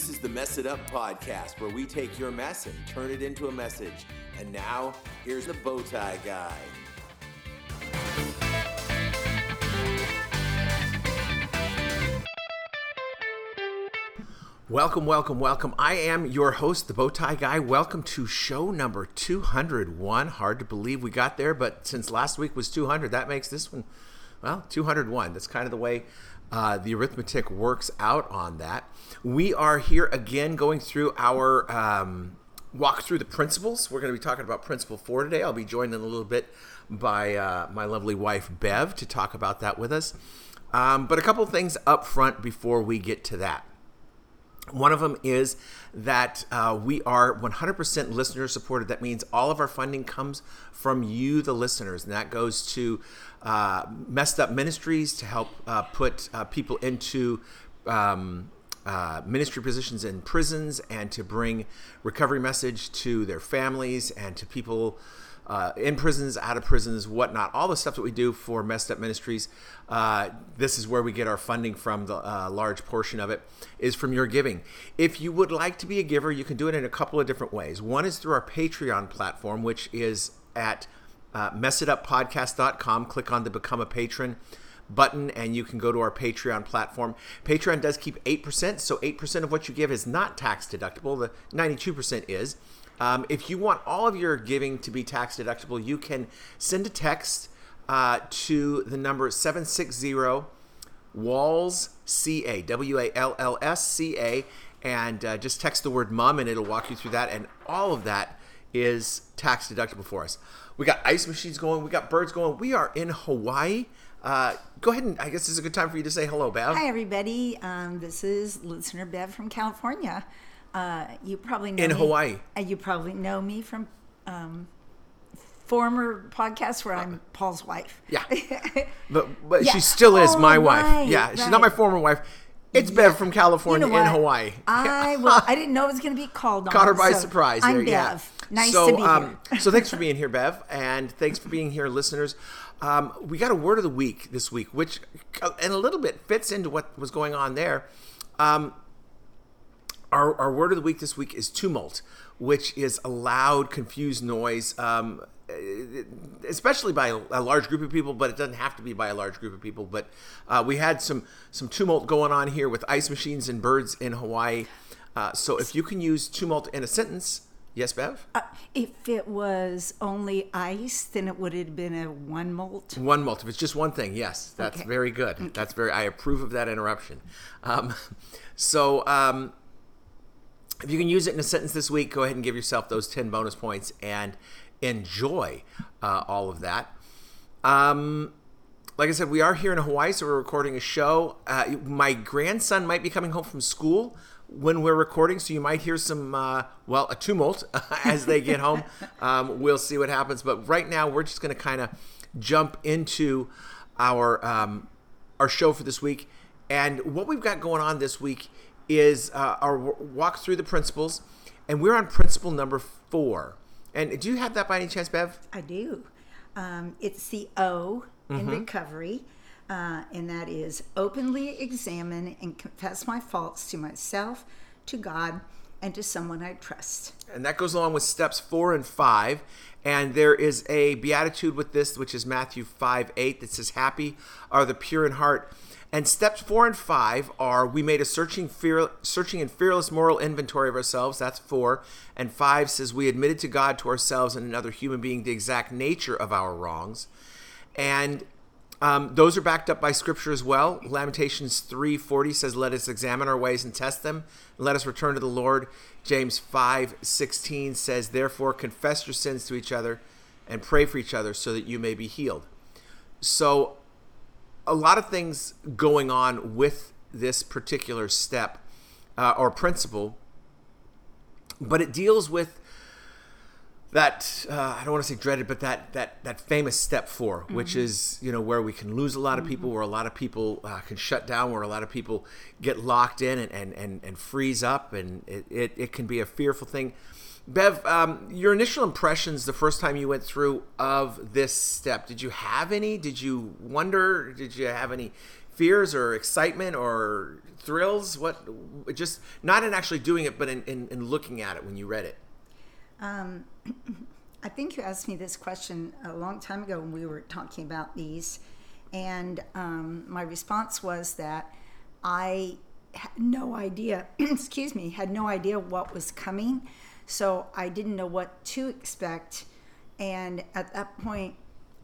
This is the Mess It Up podcast where we take your mess and turn it into a message. And now, here's the Bowtie Guy. Welcome, welcome, welcome. I am your host, the Bowtie Guy. Welcome to show number 201. Hard to believe we got there, but since last week was 200, that makes this one, well, 201. That's kind of the way uh, the arithmetic works out on that. We are here again going through our um, walk through the principles. We're going to be talking about principle four today. I'll be joined in a little bit by uh, my lovely wife, Bev, to talk about that with us. Um, but a couple things up front before we get to that. One of them is that uh, we are 100% listener supported. That means all of our funding comes from you, the listeners, and that goes to uh, Messed Up Ministries to help uh, put uh, people into um, uh, ministry positions in prisons and to bring recovery message to their families and to people uh, in prisons, out of prisons, whatnot, all the stuff that we do for Messed Up Ministries. Uh, this is where we get our funding from. The uh, large portion of it is from your giving. If you would like to be a giver, you can do it in a couple of different ways. One is through our Patreon platform, which is at uh, messituppodcast.com. Click on the Become a Patron button and you can go to our Patreon platform. Patreon does keep 8%, so 8% of what you give is not tax deductible. The 92% is. Um, if you want all of your giving to be tax deductible, you can send a text uh, to the number 760 Walls CA, W A L L S C A, and uh, just text the word mom and it'll walk you through that. And all of that is tax deductible for us. We got ice machines going, we got birds going. We are in Hawaii. Uh, go ahead and I guess this is a good time for you to say hello, Bev. Hi, everybody. Um, this is listener Bev from California. Uh, you probably know In me- Hawaii. Uh, you probably know me from um, former podcasts where I'm Paul's wife. Yeah. But but Yeah. she still is Oh, my wife. right, Yeah, she's right. not my former wife. It's Bev from California You know? Hawaii. I well, I didn't know it was going to be called. On. Caught her by so surprise. I'm there, yeah. Bev. Nice so, to be um, here. so thanks for being here, Bev, and thanks for being here, listeners. Um, we got a word of the week this week, which uh, and a little bit fits into what was going on there. Um, our, our word of the week this week is tumult, which is a loud, confused noise, um, especially by a, large group of people. But it doesn't have to be by a large group of people. But uh, we had some some tumult going on here with ice machines and birds in Hawaii. Uh, so if you can use tumult in a sentence, yes, Bev. Uh, if it was only ice, then it would have been a one molt. One molt. If it's just one thing, yes, that's Okay. very good. That's very. I approve of that interruption. Um, so, um, if you can use it in a sentence this week, go ahead and give yourself those ten bonus points and enjoy uh, all of that. Um, like I said, we are here in Hawaii, so we're recording a show. Uh, my grandson might be coming home from school when we're recording, so you might hear some, uh, well, a tumult as they get home. Um, we'll see what happens. But right now, we're just going to kind of jump into our um, our show for this week. And what we've got going on this week is uh, our walk through the principles, and we're on principle number four. And do you have that by any chance, Bev? I do. Um, it's the O in Mm-hmm. recovery, uh, and that is openly examine and confess my faults to myself, to God, and to someone I trust. and that goes along with steps four and five. And there is a beatitude with this, which is Matthew 5 8, that says, Happy are the pure in heart. And steps four and five are we made a searching, fear, searching and fearless moral inventory of ourselves. That's four. And five says we admitted to God, to ourselves, and another human being the exact nature of our wrongs. And um, those are backed up by scripture as well. Lamentations 3:40 says, "Let us examine our ways and test them, let us return to the Lord." James 5:16 says, "Therefore confess your sins to each other and pray for each other so that you may be healed." So a lot of things going on with this particular step uh, or principle, but it deals with that uh, I don't want to say dreaded, but that that that famous step 4 which is you know where we can lose a lot of people, where a lot of people uh, can shut down, where a lot of people get locked in and and and, and freeze up, and it, it, it can be a fearful thing. Bev, um, your initial impressions the first time you went through of this step, did you have any? Did you wonder? Did you have any fears or excitement or thrills? What just not in actually doing it, but in, in, in looking at it when you read it. Um, I think you asked me this question a long time ago when we were talking about these, and um, my response was that I had no idea. excuse me, had no idea what was coming, so I didn't know what to expect, and at that point,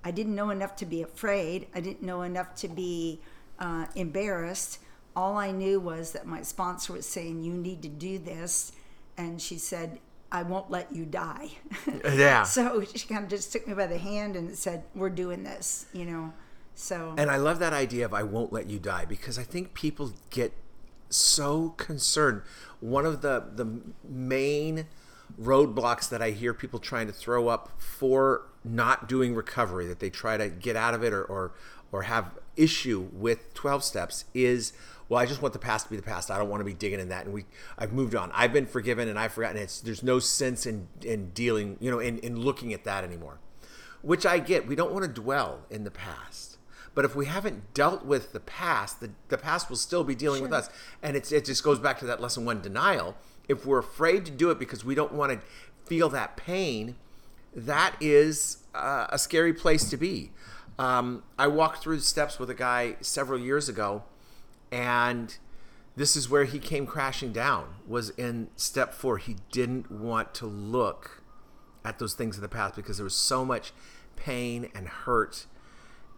I didn't know enough to be afraid. I didn't know enough to be uh, embarrassed. All I knew was that my sponsor was saying, "You need to do this," and she said, I won't let you die. Uh, yeah. so she kind of just took me by the hand and said, We're doing this, you know. So And I love that idea of I won't let you die because I think people get so concerned. One of the the main roadblocks that I hear people trying to throw up for not doing recovery that they try to get out of it or or, or have issue with 12 steps is well I just want the past to be the past. I don't want to be digging in that and we I've moved on. I've been forgiven and I've forgotten it's there's no sense in in dealing, you know, in in looking at that anymore. Which I get. We don't want to dwell in the past. But if we haven't dealt with the past, the, the past will still be dealing with us. And it's, it just goes back to that lesson one denial. If we're afraid to do it because we don't want to feel that pain, that is uh, a scary place to be. Um, I walked through the steps with a guy several years ago, and this is where he came crashing down. Was in step four. He didn't want to look at those things in the past because there was so much pain and hurt.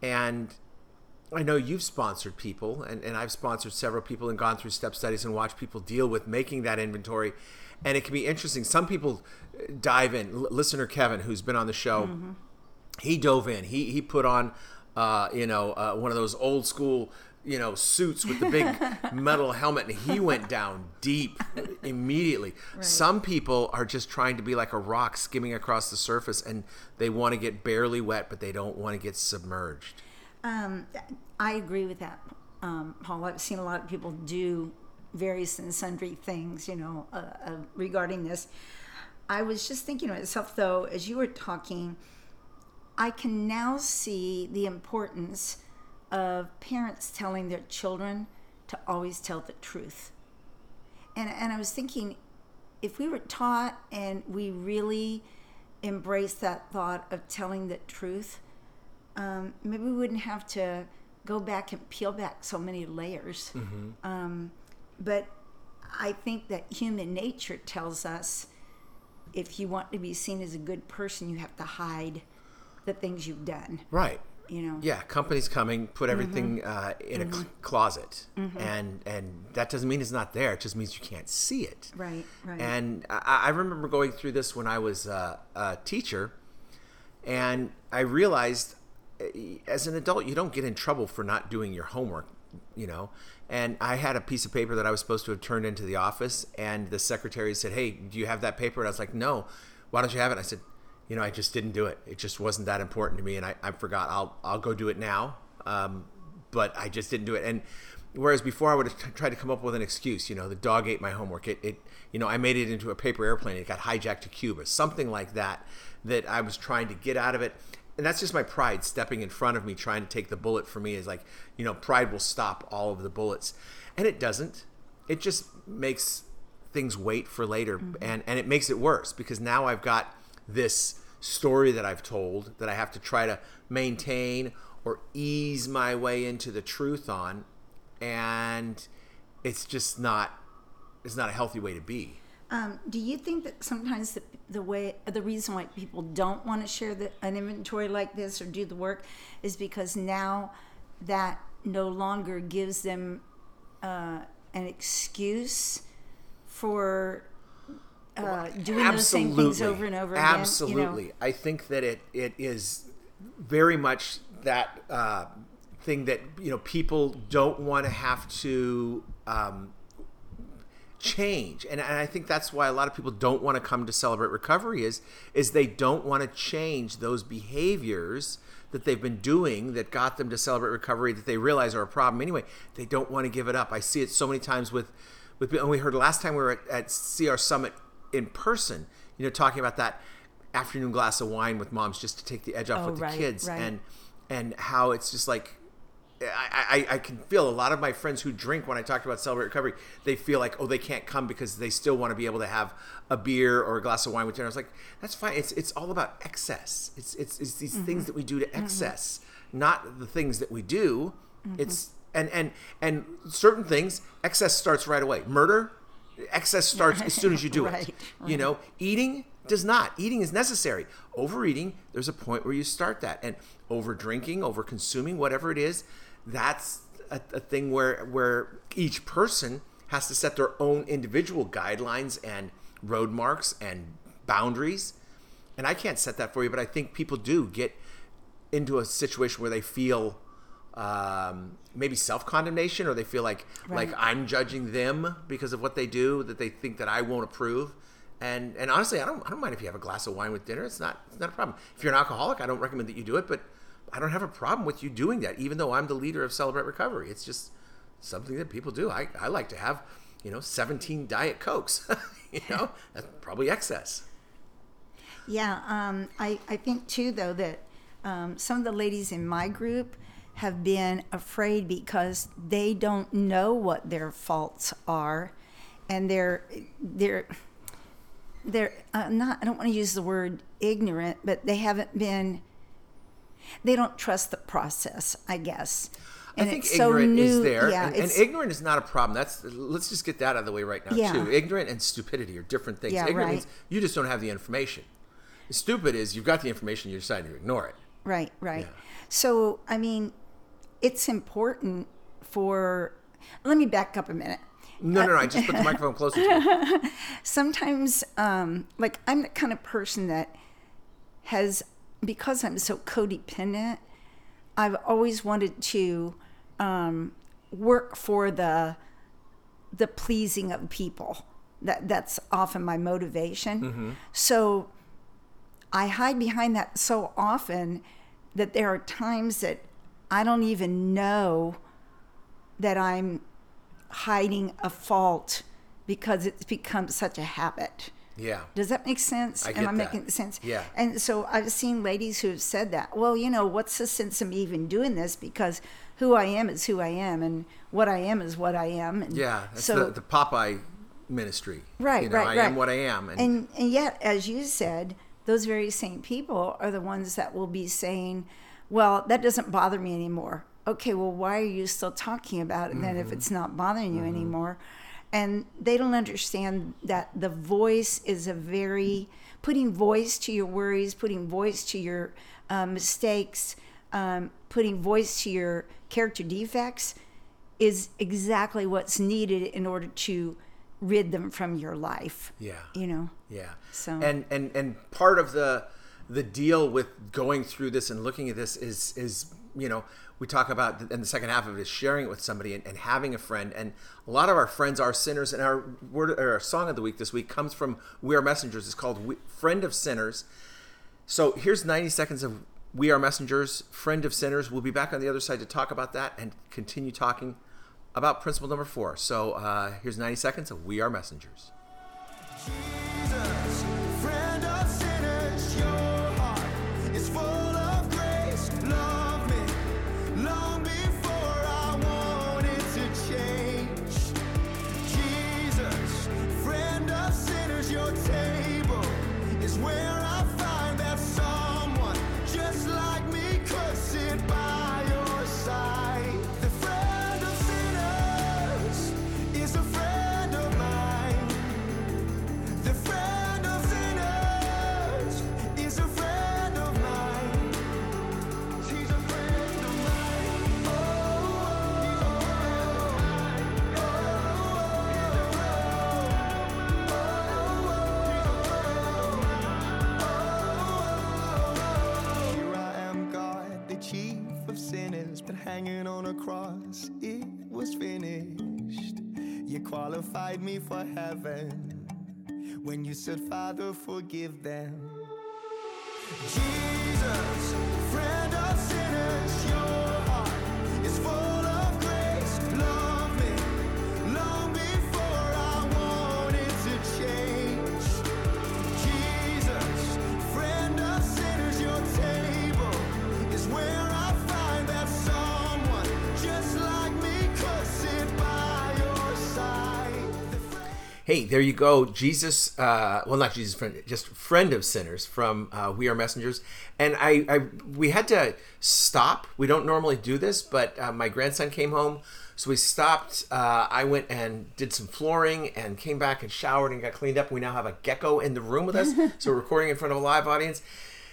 And I know you've sponsored people, and, and I've sponsored several people and gone through step studies and watched people deal with making that inventory. And it can be interesting. Some people dive in. L- listener Kevin, who's been on the show, he dove in. He he put on, uh, you know, uh, one of those old school, you know, suits with the big metal helmet, and he went down deep immediately. Some people are just trying to be like a rock skimming across the surface, and they want to get barely wet, but they don't want to get submerged. Um, I agree with that, um, Paul. I've seen a lot of people do various and sundry things, you know, uh, uh, regarding this. I was just thinking to myself, though, as you were talking, I can now see the importance of parents telling their children to always tell the truth. And, and I was thinking, if we were taught and we really embraced that thought of telling the truth, um, maybe we wouldn't have to go back and peel back so many layers. Um, but I think that human nature tells us if you want to be seen as a good person, you have to hide the things you've done. Right. You know. Yeah, companies coming, put everything uh, in a cl- closet, and and that doesn't mean it's not there. It just means you can't see it. Right. Right. And I, I remember going through this when I was uh, a teacher, and I realized uh, as an adult you don't get in trouble for not doing your homework, you know. And I had a piece of paper that I was supposed to have turned into the office, and the secretary said, "Hey, do you have that paper?" And I was like, "No." Why don't you have it? I said, "You know, I just didn't do it. It just wasn't that important to me, and I, I forgot. I'll I'll go do it now." Um, but I just didn't do it. And whereas before I would have t- tried to come up with an excuse, you know, the dog ate my homework. It, it you know, I made it into a paper airplane. It got hijacked to Cuba, something like that. That I was trying to get out of it. And that's just my pride stepping in front of me, trying to take the bullet for me. Is like, you know, pride will stop all of the bullets, and it doesn't. It just makes things wait for later, and and it makes it worse because now I've got this story that I've told that I have to try to maintain or ease my way into the truth on, and it's just not it's not a healthy way to be. Um, do you think that sometimes the, the way the reason why people don't want to share the, an inventory like this or do the work is because now that no longer gives them uh, an excuse for uh, doing those same things over and over again. you know? Absolutely. I think that it, it is very much that uh, thing that you know people don't want to have to um, change, and, and I think that's why a lot of people don't want to come to celebrate recovery is is they don't want to change those behaviors that they've been doing that got them to celebrate recovery that they realize are a problem anyway. They don't want to give it up. I see it so many times with with and we heard last time we were at, at CR Summit in person, you know, talking about that afternoon glass of wine with moms just to take the edge off Oh, with the right, kids right. and and how it's just like I, I, I can feel a lot of my friends who drink when I talk about celebrate recovery, they feel like, oh, they can't come because they still want to be able to have a beer or a glass of wine with dinner. I was like, that's fine. It's it's all about excess. It's it's, it's these mm-hmm. things that we do to mm-hmm. excess, not the things that we do. Mm-hmm. It's and and and certain things excess starts right away. Murder, excess starts as soon as you do Right, it. You know, eating does not. Eating is necessary. Overeating, there's a point where you start that, and over drinking, over consuming, whatever it is, that's a, a thing where where each person has to set their own individual guidelines and road marks and boundaries. And I can't set that for you, but I think people do get into a situation where they feel um, maybe self condemnation, or they feel like like I'm judging them because of what they do, that they think that I won't approve. And and honestly, I don't I don't mind if you have a glass of wine with dinner. It's not it's not a problem. If you're an alcoholic, I don't recommend that you do it, but I don't have a problem with you doing that, even though I'm the leader of Celebrate Recovery. It's just something that people do. I, I like to have, you know, 17 Diet Cokes. you know, that's probably excess. Yeah, um, I, I think too, though, that um, some of the ladies in my group have been afraid because they don't know what their faults are, and they're they're they're uh, not. I don't want to use the word ignorant, but they haven't been. They don't trust the process, I guess. I think ignorant is there, Yeah, and, and ignorant is not a problem. That's let's just get that out of the way right now Yeah. too. Ignorant and stupidity are different things. Yeah, ignorant right. means you just don't have the information. Stupid is you've got the information, you decide to ignore it. Right, right. So, I mean, it's important for. Let me back up a minute. No, no, no. I just put the microphone closer to you. Sometimes, um, like, I'm the kind of person that has, because I'm so codependent, I've always wanted to um, work for the the pleasing of people. That that's often my motivation. So I hide behind that so often that there are times that I don't even know that I'm hiding a fault because it's become such a habit. Yeah. Does that make sense? I get Am I that. making sense? Yeah. And so I've seen ladies who have said that. Well, you know, what's the sense of me even doing this? Because who I am is who I am, and what I am is what I am. And Yeah. That's so the, the Popeye ministry. Right, You know, right, I right. am what I am. And, and and yet, as you said, those very same people are the ones that will be saying, "Well, that doesn't bother me anymore." Okay, well, why are you still talking about it then Mm-hmm. if it's not bothering you anymore? And they don't understand that the voice is a very putting voice to your worries, putting voice to your uh, mistakes, um, putting voice to your character defects is exactly what's needed in order to rid them from your life. yeah. You know. Yeah. So- and and and part of the the deal with going through this and looking at this is is you know we talk about in the second half of it is sharing it with somebody and, and having a friend. And a lot of our friends are sinners and our word or our song of the week this week comes from we are messengers. It's called we, friend of sinners. So here's 90 seconds of we are messengers friend of sinners. We'll be back on the other side to talk about that and continue talking about principle number four. So uh, here's 90 seconds of we are messengers. Jesus, hanging on a cross, it was finished. You qualified me for heaven when you said, Father, forgive them. Jesus, friend of sinners, your Hey, there you go. Jesus, uh, well, not Jesus, friend, just friend of sinners from uh, We Are Messengers. And I, I, we had to stop. We don't normally do this, but uh, my grandson came home, so we stopped. Uh, I went and did some flooring and came back and showered and got cleaned up. We now have a gecko in the room with us, so we're recording in front of a live audience.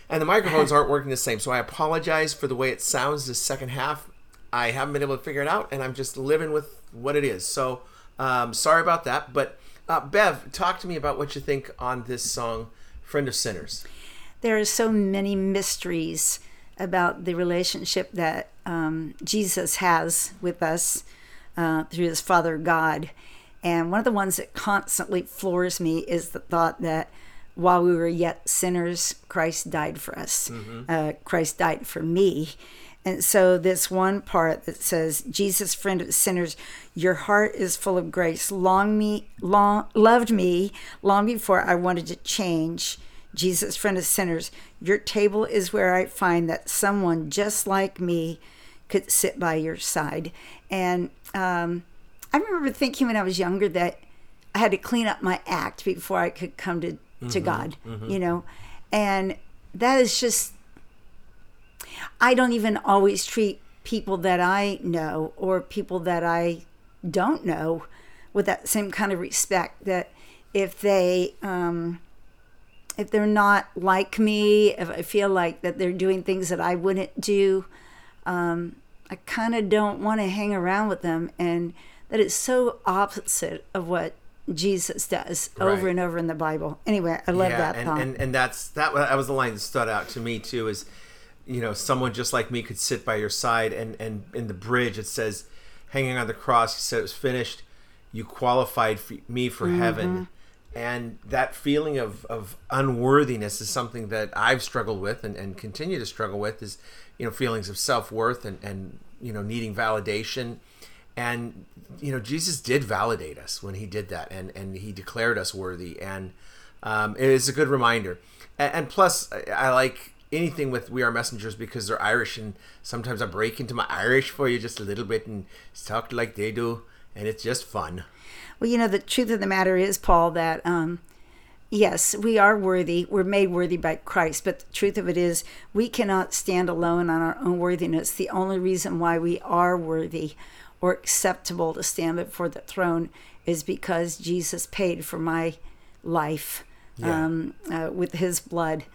And the microphones aren't working the same, so I apologize for the way it sounds this second half. I haven't been able to figure it out, and I'm just living with what it is. So um, sorry about that, but. Uh, Bev, talk to me about what you think on this song, Friend of Sinners. There are so many mysteries about the relationship that um, Jesus has with us uh, through his Father God. And one of the ones that constantly floors me is the thought that while we were yet sinners, Christ died for us. Uh, Christ died for me. And so, this one part that says, Jesus, friend of sinners, your heart is full of grace, long me, long, loved me long before I wanted to change. Jesus, friend of sinners, your table is where I find that someone just like me could sit by your side. And um, I remember thinking when I was younger that I had to clean up my act before I could come to, to God, you know? And that is just I don't even always treat people that I know or people that I don't know with that same kind of respect that if they um, if they're not like me if I feel like that they're doing things that I wouldn't do um, I kind of don't want to hang around with them and that is so opposite of what Jesus does over and over in the Bible anyway I love that and, thought and and that's that. That was the line that stood out to me too. Is you know someone just like me could sit by your side, and and in the bridge it says, hanging on the cross, he said it was finished. You qualified for me for Mm-hmm. heaven, and that feeling of of unworthiness is something that I've struggled with and and continue to struggle with. Is you know feelings of self worth and and you know needing validation and you know jesus did validate us when he did that and and he declared us worthy and um, it is a good reminder and, and plus I, I like anything with we are messengers because they're irish and sometimes i break into my irish for you just a little bit and talk like they do and it's just fun Well, you know, the truth of the matter is, Paul, that um, yes, we are worthy. We're made worthy by Christ. But the truth of it is, we cannot stand alone on our own worthiness. The only reason why we are worthy or acceptable to stand before the throne is because Jesus paid for my life Yeah. um, uh, with his blood.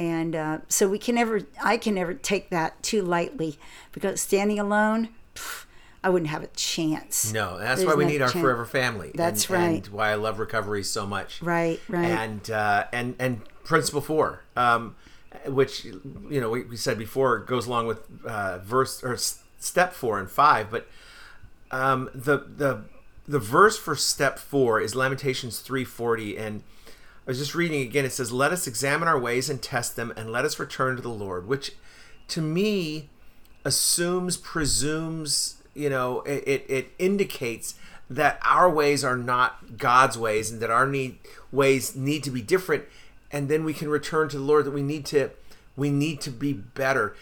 And uh, so we can never, I can never take that too lightly because standing alone, pff, I wouldn't have a chance. no that's There's why we no need our chance. forever family That's and, right. and why i love recovery so much Right, right. and uh, and and principle four, um, which you know we, we said before goes along with uh, verse or s- step four and five, but um, the the the verse for step four is Lamentations three forty, and I was just reading again. It says, "Let us examine our ways and test them, and let us return to the Lord," which to me assumes, presumes, you know, it, it, it indicates that our ways are not God's ways and that our need ways need to be different and then we can return to the Lord that we need to we need to be better.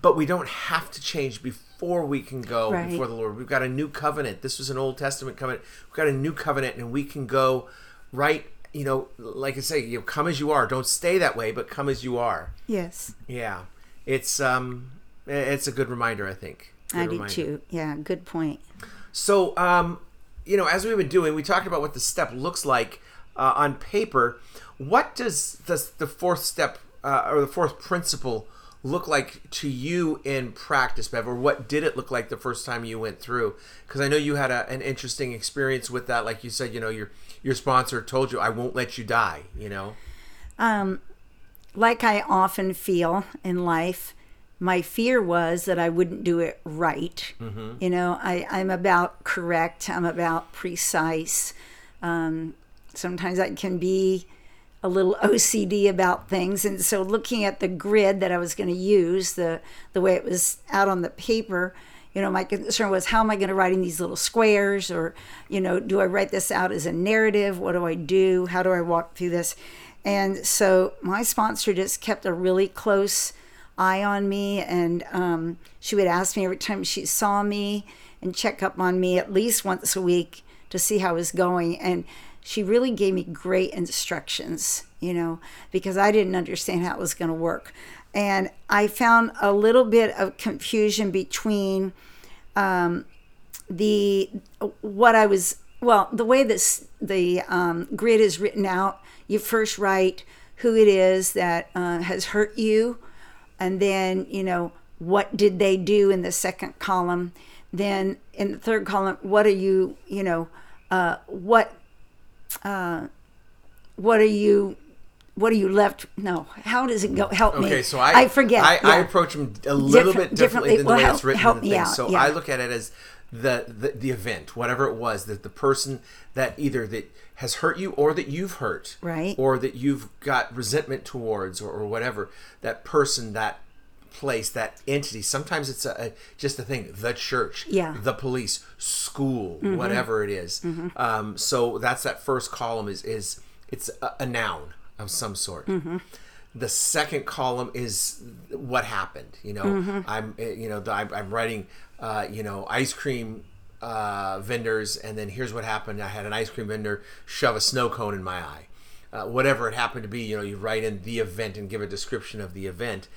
But we don't have to change before we can go Right. before the Lord. We've got a new covenant. This was an Old Testament covenant. We've got a new covenant and we can go right, you know, like I say, you know, come as you are. Don't stay that way, but come as you are. Yes, Yeah, it's um, it's a good reminder. I think. I Good do reminder. too. Yeah, good point. So, um, you know, as we've been doing, we talked about what the step looks like uh, on paper. What does the, the fourth step uh, or the fourth principle look like to you in practice, Bev? Or what did it look like the first time you went through? Because I know you had a, an interesting experience with that. Like you said, you know, your your sponsor told you, "I won't let you die." You know. Um, like I often feel in life, my fear was that I wouldn't do it right. You know, I, I'm about correct, I'm about precise. Um, sometimes I can be a little OCD about things. And so looking at the grid that I was going to use, the, the way it was out on the paper, you know, my concern was how am I going to write in these little squares? Or, you know, do I write this out as a narrative? What do I do? How do I walk through this? And so my sponsor just kept a really close eye on me. And um, she would ask me every time she saw me and check up on me at least once a week to see how I was going. And she really gave me great instructions, you know, because I didn't understand how it was going to work. And I found a little bit of confusion between um, the what I was well the way this the um, grid is written out. You first write who it is that uh, has hurt you, and then you know what did they do in the second column. Then in the third column, what are you you know uh, what uh, what are you what are you left no how does it go help me Okay, so I I forget I, I approach them a little Different- bit differently differently. than Well, the way help- it's written help in the me thing. out, So yeah. I look at it as the, the the event, whatever it was, that the person that either that has hurt you or that you've hurt, Right. or that you've got resentment towards, or, or whatever. That person, that place, that entity. Sometimes it's a, a just a thing. The church, Yeah. the police, school, whatever it is. Um, so that's that first column is is it's a, a noun of some sort. The second column is what happened. You know, I'm eh, you know I'm, I'm writing uh, you know ice cream uh, vendors, and then here's what happened. I had an ice cream vendor shove a snow cone in my eye. Uh, whatever it happened to be, you know, you write in the event and give a description of the event.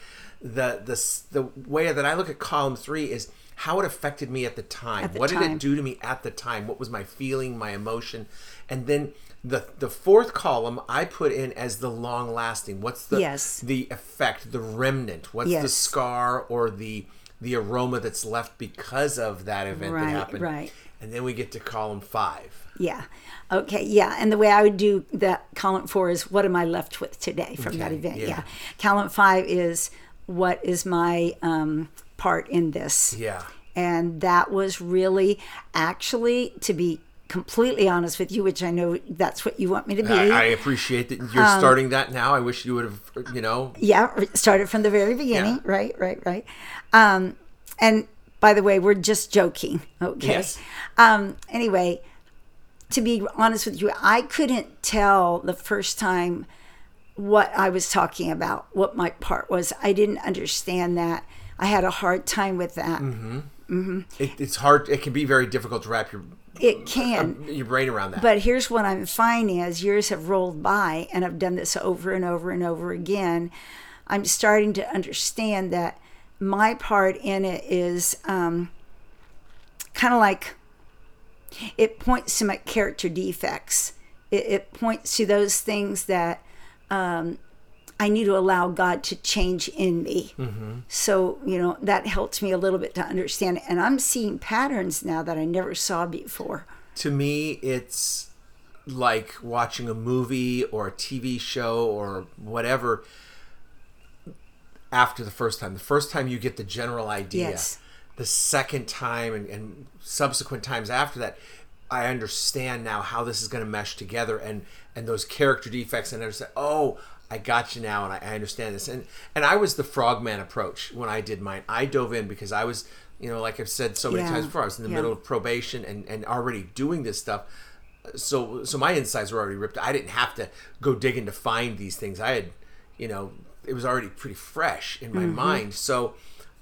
The the the way that I look at column three is how it affected me at the time. At the what did it do to me at the time? What was my feeling, my emotion? And then the the fourth column I put in as the long lasting. What's the Yes. the effect, the remnant? What's the scar or the the aroma that's left because of that event Right, that happened? right. And then we get to column five. Yeah. Okay. Yeah. And the way I would do that column four is what am I left with today from that event? yeah. Yeah. Column five is what is my um, part in this? Yeah. And that was really actually, to be completely honest with you, which I know that's what you want me to be. I, I appreciate that you're Um, starting that now. I wish you would have, you know, yeah, started from the very beginning. Yeah. Right, right, right. Um, and by the way, we're just joking. Okay. Yes. Um, anyway, to be honest with you, I couldn't tell the first time what I was talking about, what my part was. I didn't understand that. I had a hard time with that. Mm-hmm. Mm-hmm. it, it's hard. It can be very difficult to wrap your It can. Uh, your brain around that. But here's what I'm finding as years have rolled by, and I've done this over and over and over again. I'm starting to understand that my part in it is um, kind of like it points to my character defects. It, it points to those things that um, I need to allow God to change in me. So, you know, that helps me a little bit to understand. And I'm seeing patterns now that I never saw before. to me, it's like watching a movie or a TV show or whatever. After the first time, the first time you get the general idea. Yes. The second time and, and subsequent times after that, I understand now how this is going to mesh together and and those character defects and I understand. Oh, I got you now, and I, I understand this. And and I was the frogman approach when I did mine. I dove in because I was, you know, like I've said so many Yeah. times before, I was in the Yeah. middle of probation and and already doing this stuff. So so my insides were already ripped. I didn't have to go digging to find these things. I had, you know, it was already pretty fresh in my mind. So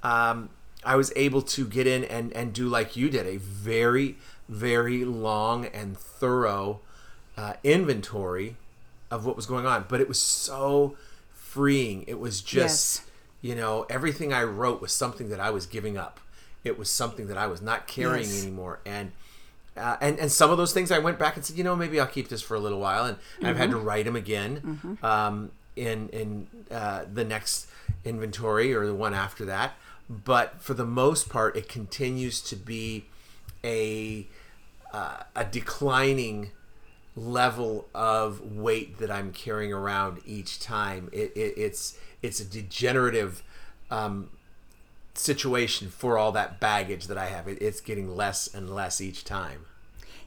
um, I was able to get in and and do like you did, a very very long and thorough uh, inventory of what was going on. But it was so freeing. It was just Yes. you know everything I wrote was something that I was giving up. It was something that I was not carrying Yes. anymore, and uh, and and some of those things I went back and said, you know, maybe I'll keep this for a little while, and I've had to Mm-hmm. write them again um, in in uh, the next inventory or the one after that. But for the most part, it continues to be a uh, a declining level of weight that I'm carrying around each time. It, it, it's it's a degenerative um, situation for all that baggage that I have. It, it's getting less and less each time.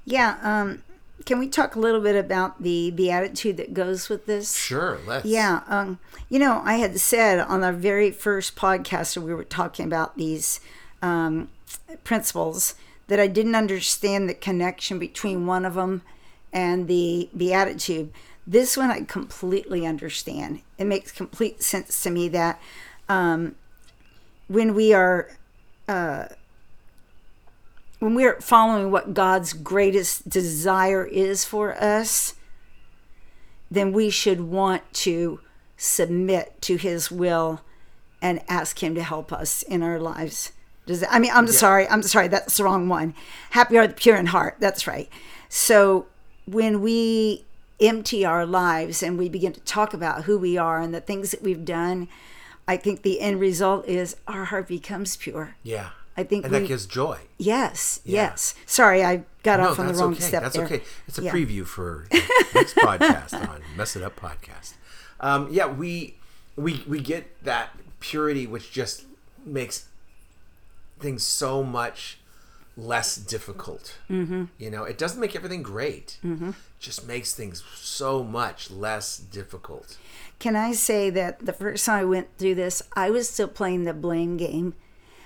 Yeah. Um, can we talk a little bit about the beatitude that goes with this? Sure, let's. Yeah. Um, you know, I had said on our very first podcast we were talking about these um, principles that I didn't understand the connection between one of them and the beatitude. This one I completely understand. It makes complete sense to me that um, when we are uh, when we're following what God's greatest desire is for us, then we should want to submit to His will and ask Him to help us in our lives. Does that, I mean, I'm sorry, I'm sorry, that's the wrong one. Happy are the pure in heart. That's right. So when we empty our lives and we begin to talk about who we are and the things that we've done, I think the end result is our heart becomes pure. Yeah. I think and we- that gives joy. Yes, yes. Sorry, I got No, off on the wrong okay. step That's there. okay. It's a Yeah. preview for next podcast on Mess It Up podcast. Um, yeah, we we we get that purity, which just makes things so much less difficult. Mm-hmm. You know, it doesn't make everything great. Mm-hmm. Just makes things so much less difficult. Can I say that the first time I went through this, I was still playing the blame game.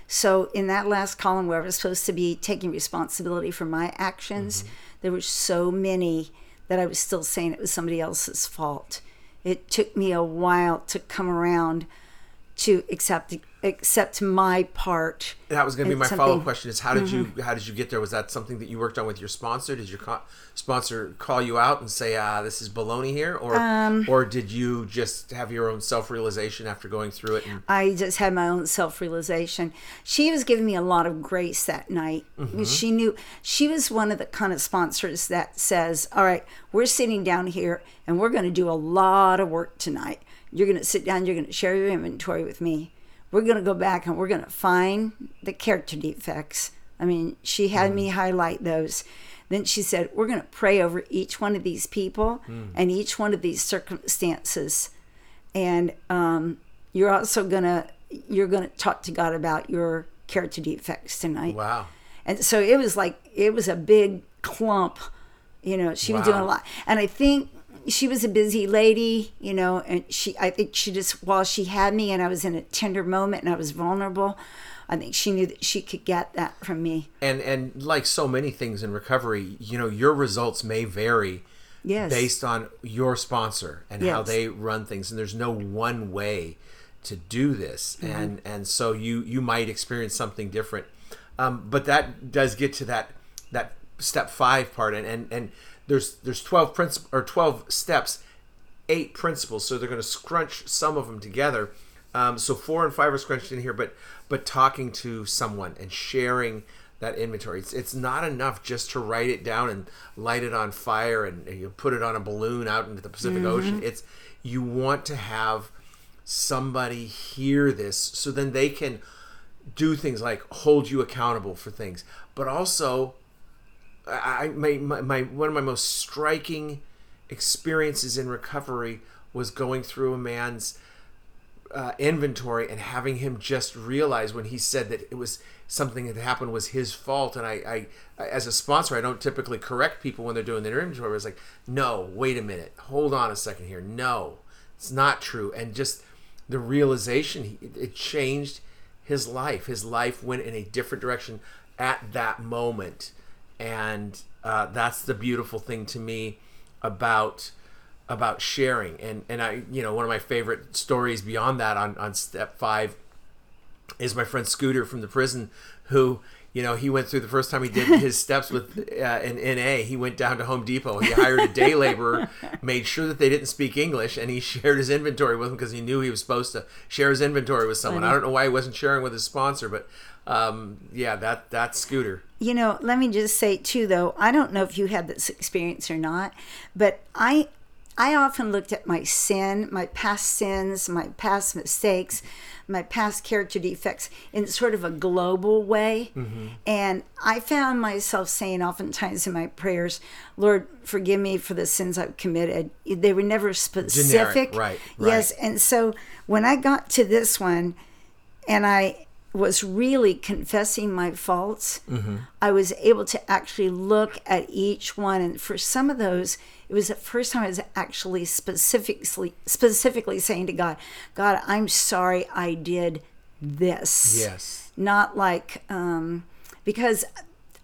So in that last column where I was supposed to be taking responsibility for my actions, there were so many that I was still saying it was somebody else's fault. It took me a while to come around to accept accept my part. That was going to be my follow up question: Is how did you how did you get there? Was that something that you worked on with your sponsor? Did your co- sponsor call you out and say, "Ah, this is baloney here," or Um, or did you just have your own self realization after going through it? And, I just had my own self realization. She was giving me a lot of grace that night. She knew she was one of the kind of sponsors that says, All right, we're sitting down here and we're going to do a lot of work tonight. You're going to sit down, you're going to share your inventory with me. We're going to go back and we're going to find the character defects. I mean, she had me highlight those. Then she said, We're going to pray over each one of these people and each one of these circumstances and um, you're also gonna you're gonna talk to God about your character defects tonight. wow. And so it was like it was a big clump, you know. She was doing a lot, and I think she was a busy lady, you know. And she, I think she just while she had me, and I was in a tender moment, and I was vulnerable. I think she knew that she could get that from me. And and like so many things in recovery, you know, your results may vary Yes. based on your sponsor and how they run things and there's no one way to do this and and so you you might experience something different um, but that does get to that that step five part and and, and there's there's 12 principles or 12 steps eight principles so they're going to scrunch some of them together. Um, so four and five are scrunched in here but but talking to someone and sharing that inventory. It's, it's not enough just to write it down and light it on fire and, and you put it on a balloon out into the pacific ocean. It's you want to have somebody hear this so then they can do things like hold you accountable for things but also I my, my, my one of my most striking experiences in recovery was going through a man's uh, inventory and having him just realize when he said that it was something that happened was his fault. And I, I as a sponsor I don't typically correct people when they're doing their inventory I was like no wait a minute. Hold on a second here. No it's not true. And just the realization, it changed his life. His life went in a different direction at that moment and uh, that's the beautiful thing to me about about sharing. And and I you know one of my favorite stories beyond that on on step 5 is my friend Scooter from the prison who you know he went through the first time he did his steps with uh, an NA he went down to Home Depot. He hired a day laborer made sure that they didn't speak English and he shared his inventory with them because he knew he was supposed to share his inventory with someone. I don't know why he wasn't sharing with his sponsor but um, yeah that that's Scooter. You know, let me just say too though, I don't know if you had this experience or not, but I I often looked at my sin, my past sins, my past mistakes, my past character defects in sort of a global way. Mm-hmm. And I found myself saying oftentimes in my prayers, Lord, forgive me for the sins I've committed. They were never specific. right, Yes. And so when I got to this one, and I was really confessing my faults, mm-hmm. I was able to actually look at each one. And for some of those, it was the first time I was actually specifically specifically saying to God, God, I'm sorry I did this. yes Not like um, because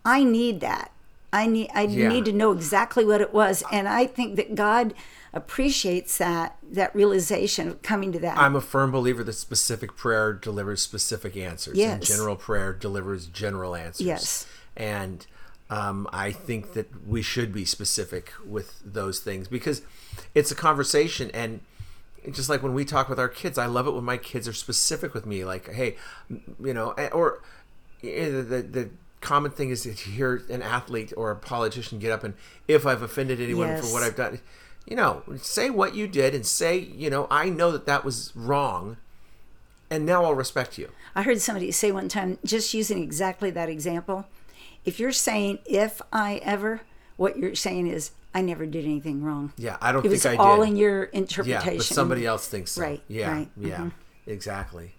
I need that. I need I Yeah. need to know exactly what it was. And I think that God appreciates that that realization of coming to that. I'm a firm believer that specific prayer delivers specific answers. And Yes. general prayer delivers general answers. Yes. and um, I think that we should be specific with those things because it's a conversation and just like when we talk with our kids, I love it when my kids are specific with me, like, "Hey, you know," or eh, the the, the common thing is to hear an athlete or a politician get up and if I've offended anyone for what I've done, you know, say what you did and say, you know, I know that that was wrong, and now I'll respect you. I heard somebody say one time, just using exactly that example, if you're saying if I ever, what you're saying is I never did anything wrong. Yeah, I don't It think was I all in your interpretation. Yeah, but somebody else thinks so. Right, Yeah. right, mm-hmm. Yeah. Exactly.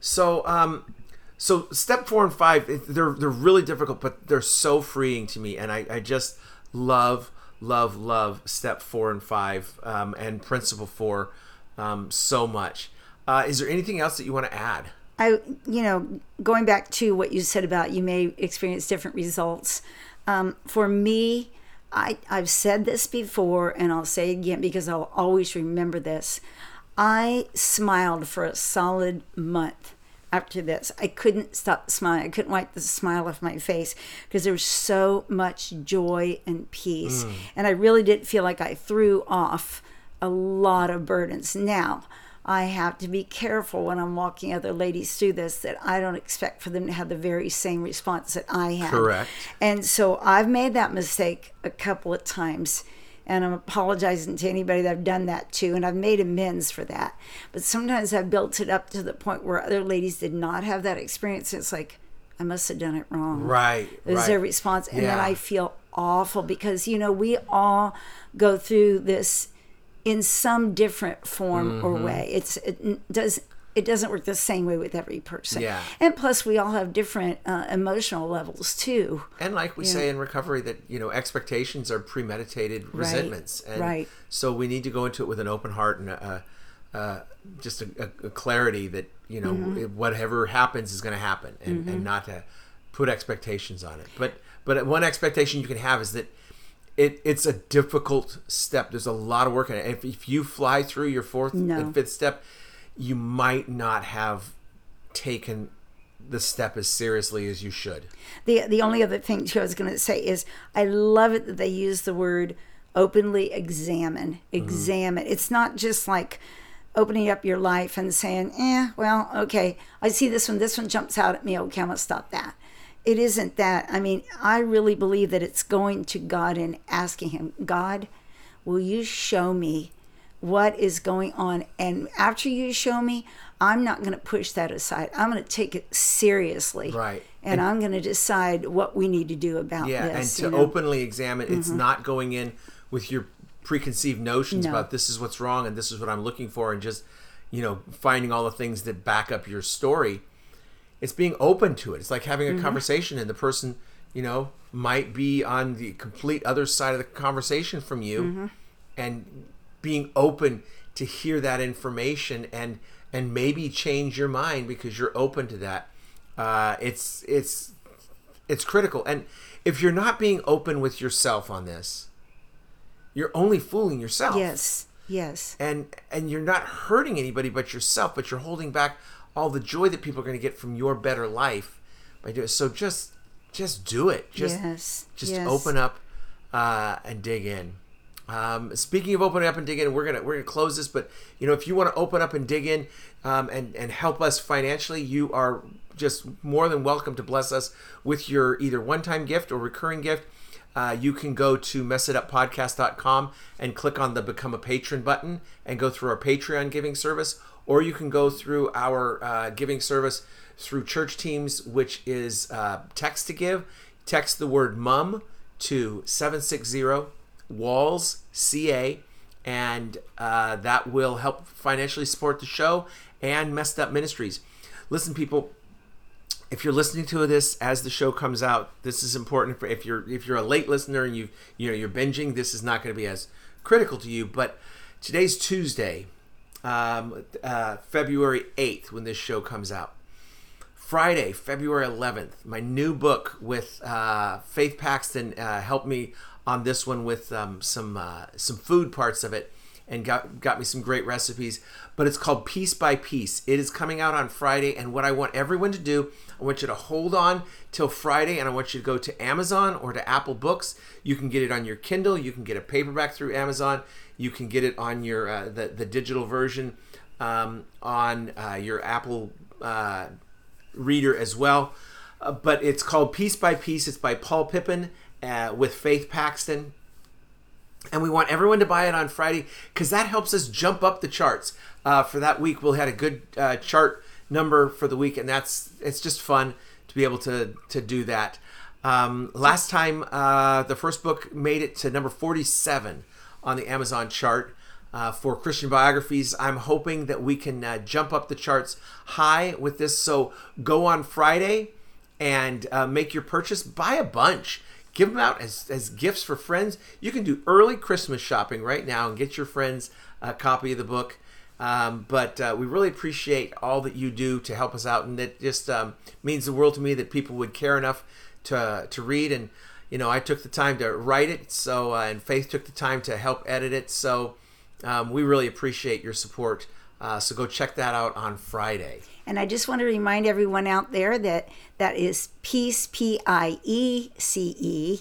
So, um, so step four and five, they're they're really difficult, but they're so freeing to me, and I, I just love, love, love step four and five, um, and principle four, um, so much. Uh, is there anything else that you want to add? I, you know, going back to what you said about you may experience different results. Um, for me, I, I've said this before and I'll say it again because I'll always remember this. I smiled for a solid month after this. I couldn't stop smiling. I couldn't wipe the smile off my face because there was so much joy and peace. And I really didn't feel like I threw off a lot of burdens. Now, I have to be careful when I'm walking other ladies through this that I don't expect for them to have the very same response that I had. Correct. And so I've made that mistake a couple of times. And I'm apologizing to anybody that I've done that to, and I've made amends for that. But sometimes I've built it up to the point where other ladies did not have that experience. It's like, I must have done it wrong. Right. Is right. their response. And then I feel awful because, you know, we all go through this in some different form Mm-hmm. or way. It's it does it doesn't work the same way with every person. Yeah. And plus we all have different uh, emotional levels too. And like we say in recovery, that you know expectations are premeditated resentments, and right. so we need to go into it with an open heart and a, uh, just a, a, a clarity that you know Mm-hmm. whatever happens is going to happen, and, and not to put expectations on it. But but one expectation you can have is that it it's a difficult step. There's a lot of work in it. If, if you fly through your fourth No. and fifth step, you might not have taken the step as seriously as you should. The the only other thing too I was going to say is I love it that they use the word openly examine. Examine. It's not just like opening up your life and saying, "Eh, well, okay, I see this one. This one jumps out at me. Okay, I'm gonna stop that." It isn't that. I mean, I really believe that it's going to God and asking Him, God, will you show me what is going on? And after you show me, I'm not going to push that aside. I'm going to take it seriously. Right. And, And- I'm going to decide what we need to do about Yeah, this. and to you know? Mm-hmm. openly examine, it's not going in with your preconceived notions No. about this is what's wrong and this is what I'm looking for, and just you know finding all the things that back up your story. It's being open to it. It's like having a Mm-hmm. conversation, and the person you know might be on the complete other side of the conversation from you, Mm-hmm. and being open to hear that information and and maybe change your mind because you're open to that. Uh, it's it's it's critical. And if you're not being open with yourself on this, you're only fooling yourself. Yes. Yes. And and you're not hurting anybody but yourself, but you're holding back all the joy that people are going to get from your better life by doing so just just do it. Just yes. just yes. open up uh, and dig in. Um, speaking of opening up and dig in, we're gonna we're gonna close this. But you know, if you want to open up and dig in um, and and help us financially, you are just more than welcome to bless us with your either one time gift or recurring gift. Uh, you can go to messituppodcast.com and click on the become a patron button and go through our Patreon giving service, or you can go through our uh, giving service through church teams, which is uh, text to give. Text the word mum to 760 walls ca and uh, that will help financially support the show and messed up ministries listen people if you're listening to this as the show comes out this is important for if you're if you're a late listener and you you know you're binging this is not going to be as critical to you but today's tuesday um, uh, february 8th when this show comes out. Friday, February 11th, my new book with uh, Faith Paxton uh, helped me on this one with um, some uh, some food parts of it, and got got me some great recipes. But it's called Piece by Piece. It is coming out on Friday, and what I want everyone to do, I want you to hold on till Friday, and I want you to go to Amazon or to Apple Books. You can get it on your Kindle. You can get a paperback through Amazon. You can get it on your uh, the the digital version um, on uh, your Apple uh, reader as well. Uh, but it's called Piece by Piece. It's by Paul Pippin uh, with Faith Paxton. And we want everyone to buy it on Friday because that helps us jump up the charts uh, for that week. We'll had a good uh, chart number for the week, and that's it's just fun to be able to to do that. Um, last time, uh, the first book made it to number forty-seven on the Amazon chart uh, for Christian biographies. I'm hoping that we can uh, jump up the charts high with this. So go on Friday and uh, make your purchase. Buy a bunch. Give them out as, as gifts for friends. You can do early Christmas shopping right now and get your friends a copy of the book. Um, but uh, we really appreciate all that you do to help us out, and it just um, means the world to me that people would care enough to to read. And you know, I took the time to write it, so uh, and Faith took the time to help edit it. So um, we really appreciate your support. Uh, so go check that out on Friday. And I just want to remind everyone out there that that is peace, P I E C E,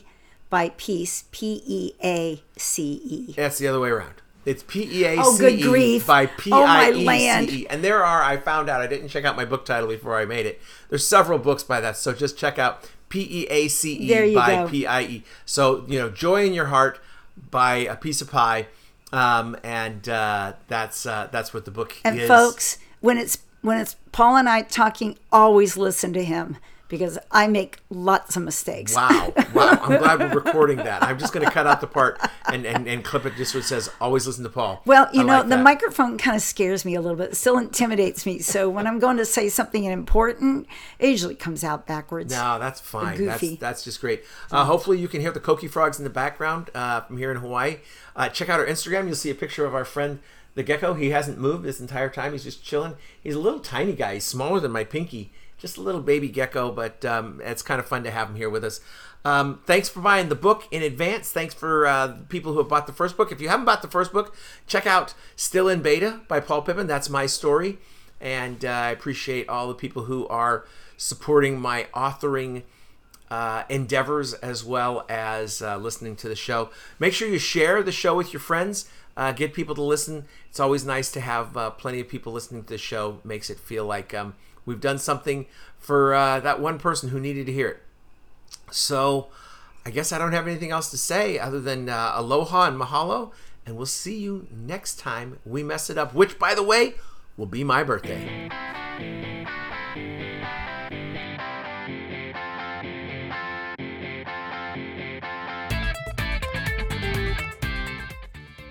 by peace, P E A C E. That's the other way around. It's P E A Oh, good E grief. by P Oh, my I E. C E. And there are, I found out, I didn't check out my book title before I made it. There's several books by that. So just check out P E A C E by. P I E. So, you know, Joy in Your Heart by A Piece of Pie. Um, and uh, that's uh, that's what the book And is. folks, when it's when it's Paul and I talking, always listen to him because I make lots of mistakes. Wow. Wow. I'm glad we're recording that. I'm just going to cut out the part and, and, and clip it just so it says, always listen to Paul. Well, you I know, like the that. microphone kind of scares me a little bit. It still intimidates me. So when I'm going to say something important, it usually comes out backwards. No, that's fine. That's that's just great. Uh, hopefully, you can hear the coqui frogs in the background uh, from here in Hawaii. Uh, check out our Instagram. You'll see a picture of our friend the gecko. He hasn't moved this entire time. He's just chilling. He's a little tiny guy. He's smaller than my pinky. Just a little baby gecko, but um, it's kind of fun to have him here with us. Um, thanks for buying the book in advance. Thanks for uh, people who have bought the first book. If you haven't bought the first book, check out Still in Beta by Paul Pippin. That's my story. And uh, I appreciate all the people who are supporting my authoring uh, endeavors as well as uh, listening to the show. Make sure you share the show with your friends. Uh, get people to listen. It's always nice to have uh, plenty of people listening to the show. Makes it feel like um, we've done something for uh, that one person who needed to hear it. So I guess I don't have anything else to say other than uh, aloha and mahalo. And we'll see you next time we mess it up, which, by the way, will be my birthday.